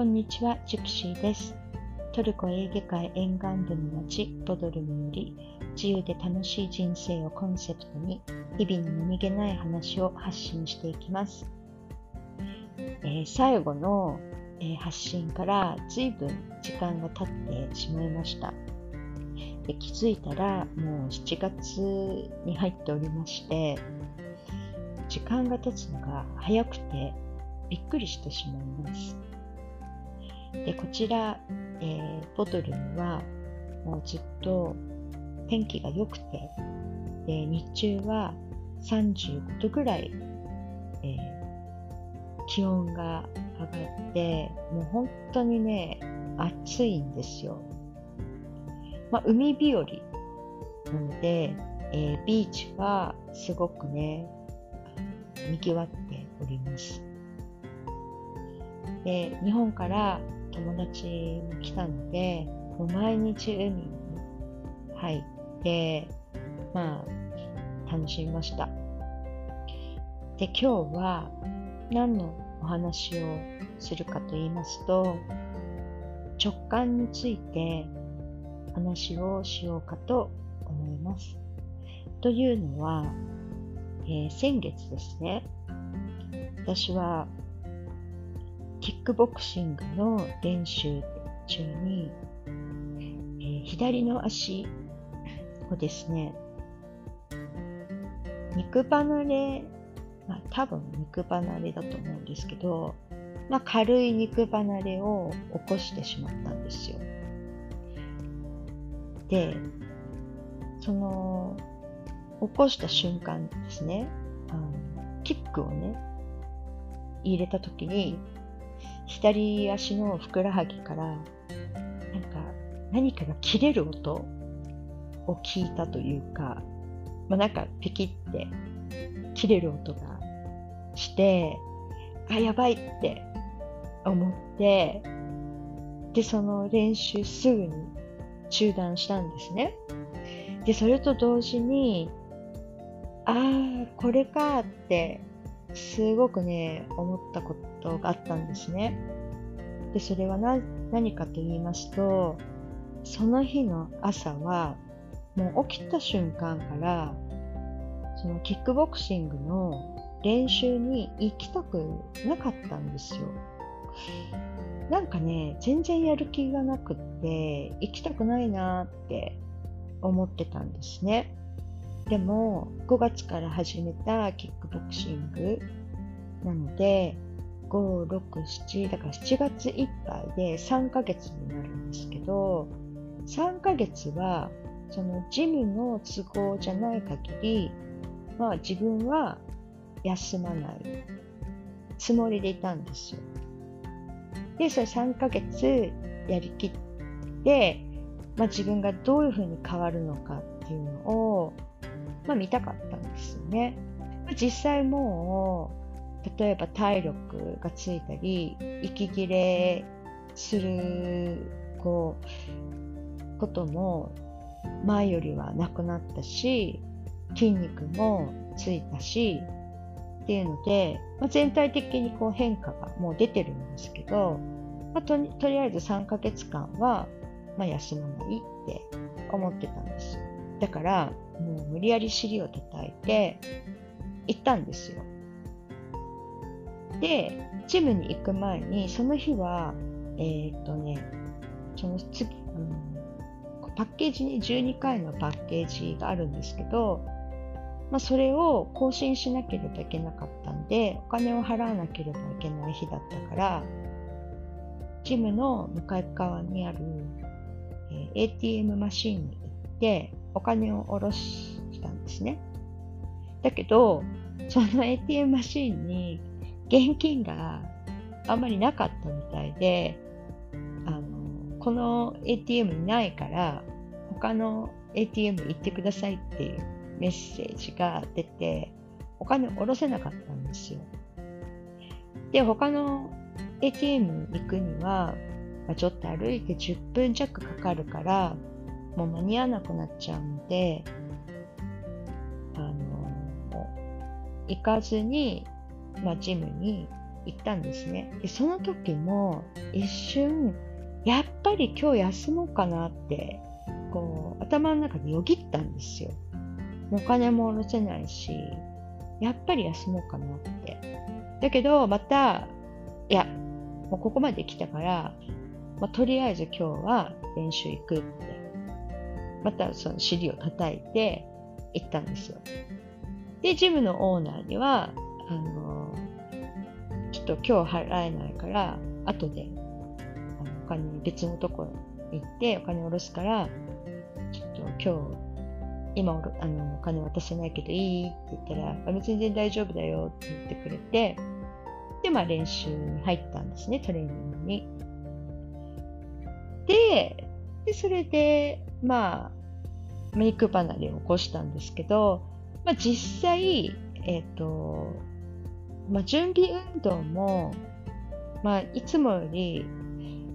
こんにちは、ジプシーです。トルコエーゲ海沿岸部の町、ボドルムより、自由で楽しい人生をコンセプトに、日々の何気ない話を発信していきます。えー最後の、えー発信から随分時間が経ってしまいました。で気づいたらもう7月に入っておりまして、時間が経つのが早くてびっくりしてしまいます。でこちら、えーボトルにはもうずっと天気が良くてで日中は35度ぐらい、えー気温が上がってもう本当にね暑いんですよ。まあ、海日和なので、えービーチはすごくねにぎわっております。で日本から友達も来たのでもう毎日海に入ってまあ楽しみました。で今日は何のお話をするかと言いますと直感について話をしようかと思います。というのは、えー先月ですね。私はキックボクシングの練習中に、えー左の足をですね、肉離れ、まあ、多分肉離れだと思うんですけど、まあ、軽い肉離れを起こしてしまったんですよ。で、その、起こした瞬間ですね、あのキックをね、入れた時に、左足のふくらはぎからなんか何かが切れる音を聞いたというか、まあ、なんかピキって切れる音がしてあやばいって思ってでその練習すぐに中断したんですね。でそれと同時にああこれかってすごくね、思ったことがあったんですね。で、それは何かと言いますと、その日の朝は、もう起きた瞬間から、そのキックボクシングの練習に行きたくなかったんですよ。なんかね、全然やる気がなくって、行きたくないなって思ってたんですね。でも5月から始めたキックボクシングなので5、6、7だから7月いっぱいで3ヶ月になるんですけど3ヶ月はそのジムの都合じゃない限りまあ自分は休まないつもりでいたんですよ。で、それ3ヶ月やりきって、まあ、自分がどういうふうに変わるのかっていうのをまあ、見たかったんですよね。実際もう、例えば体力がついたり、息切れする、こう、ことも前よりはなくなったし、筋肉もついたし、っていうので、まあ、全体的にこう変化がもう出てるんですけど、まあ、ととりあえず3ヶ月間は、まあ、休まないって思ってたんです。だから、もう無理やり尻を叩いて行ったんですよ。で、ジムに行く前に、その日は、えーっとね、その次、うんパッケージに12回のパッケージがあるんですけど、まあ、それを更新しなければいけなかったんで、お金を払わなければいけない日だったから、ジムの向かい側にある、え ATM マシンに行って、お金を下ろしたんですね。だけど、その ATM マシンに現金があんまりなかったみたいで、あの、この ATM にないから、他の ATM 行ってくださいっていうメッセージが出て、お金を下ろせなかったんですよ。で、他の ATM 行くには、まあちょっと歩いて10分弱かかるから、もう間に合わなくなっちゃうので、あの、行かずに、まあ、ジムに行ったんですね。で、その時も一瞬、やっぱり今日休もうかなって、こう、頭の中でよぎったんですよ。お金も下ろせないし、やっぱり休もうかなって。だけど、また、いや、もうここまで来たから、まあ、とりあえず今日は練習行くっ、またその尻を叩いて行ったんですよ。で、ジムのオーナーには、あの、ちょっと今日払えないから、後で、あのお金別のところ行ってお金下ろすから、ちょっと今日今あのお金渡せないけどいいって言ったら、あ全然大丈夫だよって言ってくれて、で、まあ練習に入ったんですね、トレーニングに。で、でそれで、まあ、メイク離れを起こしたんですけど、まあ実際、えっ、ー、と、まあ準備運動も、まあいつもより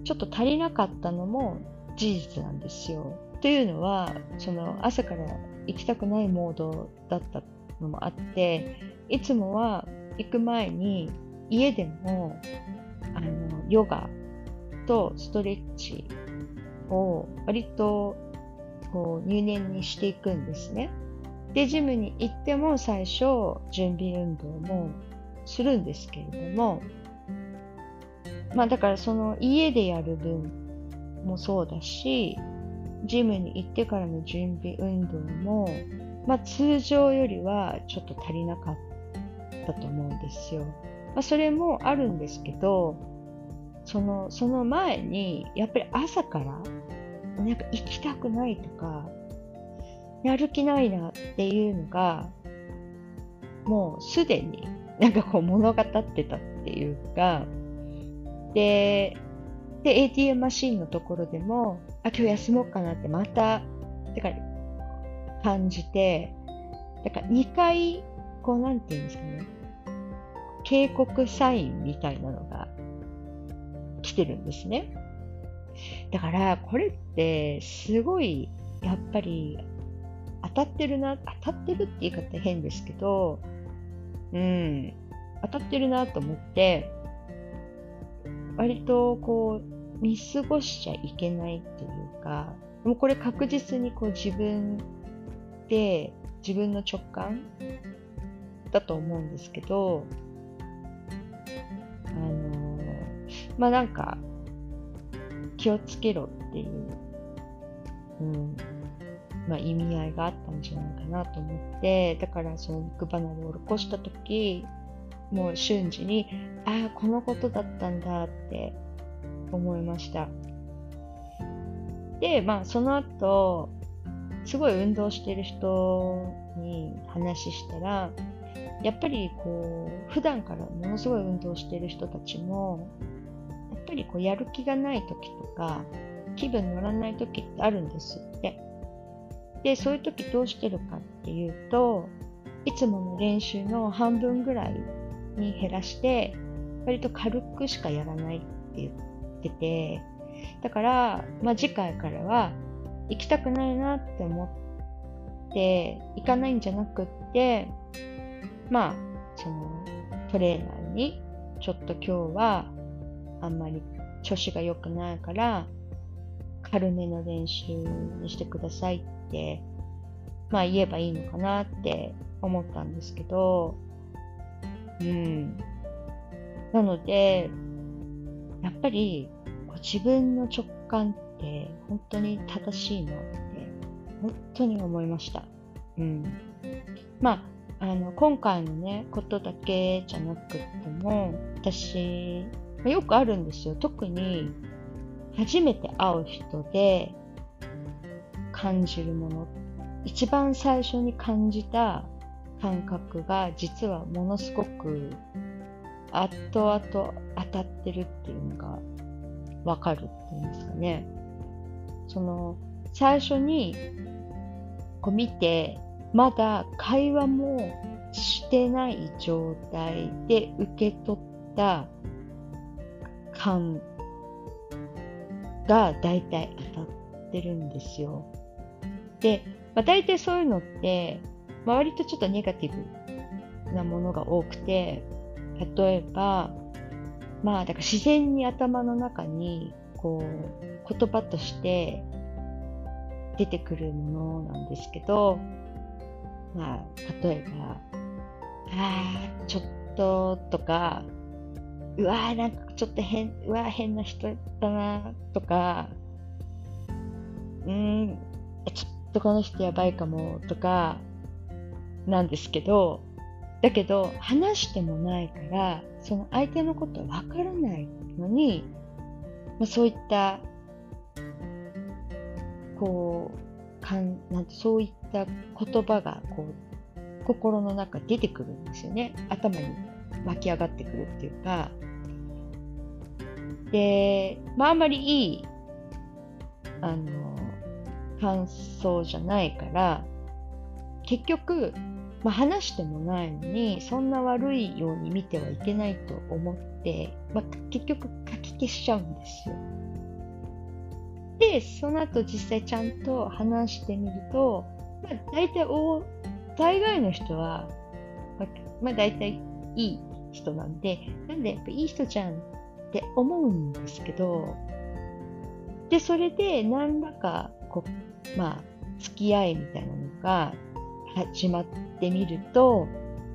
ちょっと足りなかったのも事実なんですよ。というのは、その朝から行きたくないモードだったのもあって、いつもは行く前に家でもあのヨガとストレッチを割とこう入念にしていくんですね。で、ジムに行っても最初準備運動もするんですけれども、まあだからその家でやる分もそうだし、ジムに行ってからの準備運動も、まあ、通常よりはちょっと足りなかったと思うんですよ。まあ、それもあるんですけど、その、その前に、やっぱり朝から、なんか行きたくないとか、やる気ないなっていうのが、もうすでになんかこう物語ってたっていうか、で、で、ATM マシンのところでも、あ、今日休もうかなってまた、だか感じて、だから2回、こうなんていうんですかね、警告サインみたいなのが来てるんですね。だから、これってすごい、やっぱり当たってるな、当たってるって言い方変ですけど、うん、当たってるなと思って、割とこう、見過ごしちゃいけないっていうか、もうこれ確実にこう自分で自分の直感だと思うんですけど、あのまあなんか気をつけろっていう、うんまあ、意味合いがあったんじゃないかなと思って、だからその肉離れを起こした時、もう瞬時に、ああ、このことだったんだって思いました。で、まあその後、すごい運動してる人に話したら、やっぱりこう、普段からものすごい運動してる人たちも、ぱりこう、やる気がない時とか、気分乗らない時ってあるんですって。で、そういう時どうしてるかっていうと、いつもの練習の半分ぐらいに減らして、割と軽くしかやらないって言ってて、だから、まあ、次回からは行きたくないなって思って行かないんじゃなくって、まあ、そのトレーナーにちょっと今日はあんまり調子が良くないから軽めの練習にしてくださいって、まあ言えばいいのかなって思ったんですけど、うん。なので、やっぱり自分の直感って本当に正しいなって本当に思いました。うん。まあ、あの、今回のね、ことだけじゃなくっても、私、まよくあるんですよ。特に、初めて会う人で感じるもの。一番最初に感じた感覚が実はものすごく後々当たってるっていうのがわかるっていうんですかね。その、最初にこう見て、まだ会話もしてない状態で受け取った感が大体当たってるんですよ。で、まあ、大体そういうのって、まあ、割とちょっとネガティブなものが多くて、例えば、まあ、だから自然に頭の中に、こう、言葉として出てくるものなんですけど、まあ、例えば、ああ、ちょっととか、うわーなんかちょっと変、うわ変な人だなとか、うーん、ちょっとこの人やばいかもとか、なんですけど、だけど話してもないから、その相手のことわからないのに、まあ、そういった、こう、かんなんてそういった言葉がこう心の中出てくるんですよね。頭に。湧き上がってくるっていうか。で、まああんまりいい、あの、感想じゃないから、結局、まあ、話してもないのに、そんな悪いように見てはいけないと思って、まあ、結局書き消しちゃうんですよ。で、その後実際ちゃんと話してみると、まあ、大体大、大概の人は、まあ、まあ、大体いい人なんで、なんでやっぱいい人じゃんって思うんですけど、で、それで何らか、こう、まあ、付き合いみたいなのが始まってみると、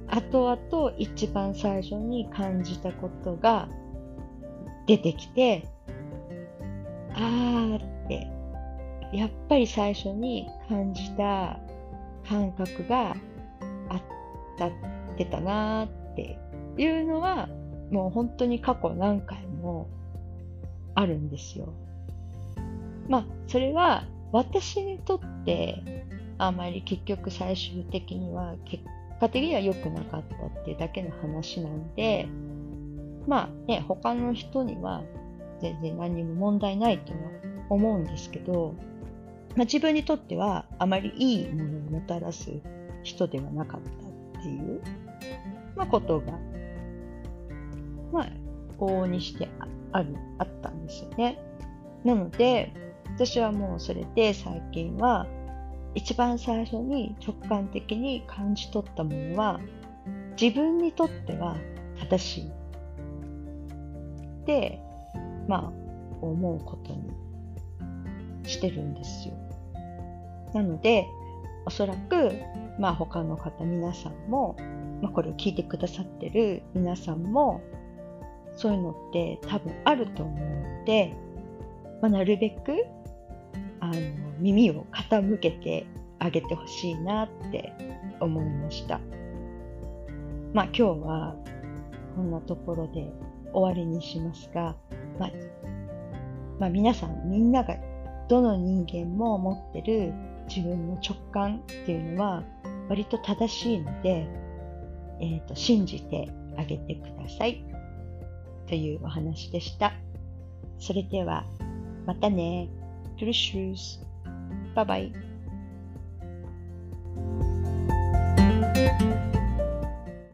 後々一番最初に感じたことが出てきて、あーって、やっぱり最初に感じた感覚があったってたなーっていうのは、もう本当に過去何回もあるんですよ。まあ、それは私にとってあまり結局最終的には結果的には良くなかったっていうだけの話なんで、まあね、他の人には全然何にも問題ないとは思うんですけど、まあ、自分にとってはあまりいいものをもたらす人ではなかったっていう、まあ、ことが、まあ、往々にしてある、あったんですよね。なので、私はもうそれで最近は、一番最初に直感的に感じ取ったものは、自分にとっては正しい。で、まあ、思うことにしてるんですよ。なので、おそらく、まあ他の方皆さんも、まあこれを聞いてくださってる皆さんも、そういうのって多分あると思うので、まあ、なるべくあの耳を傾けてあげてほしいなって思いました。まあ今日はこんなところで終わりにしますが、まあ、まあ、皆さんみんながどの人間も持ってる自分の直感っていうのは割と正しいので、えーと、信じてあげてくださいというお話でした。それでは、またね。トゥルシューズ。バイバイ。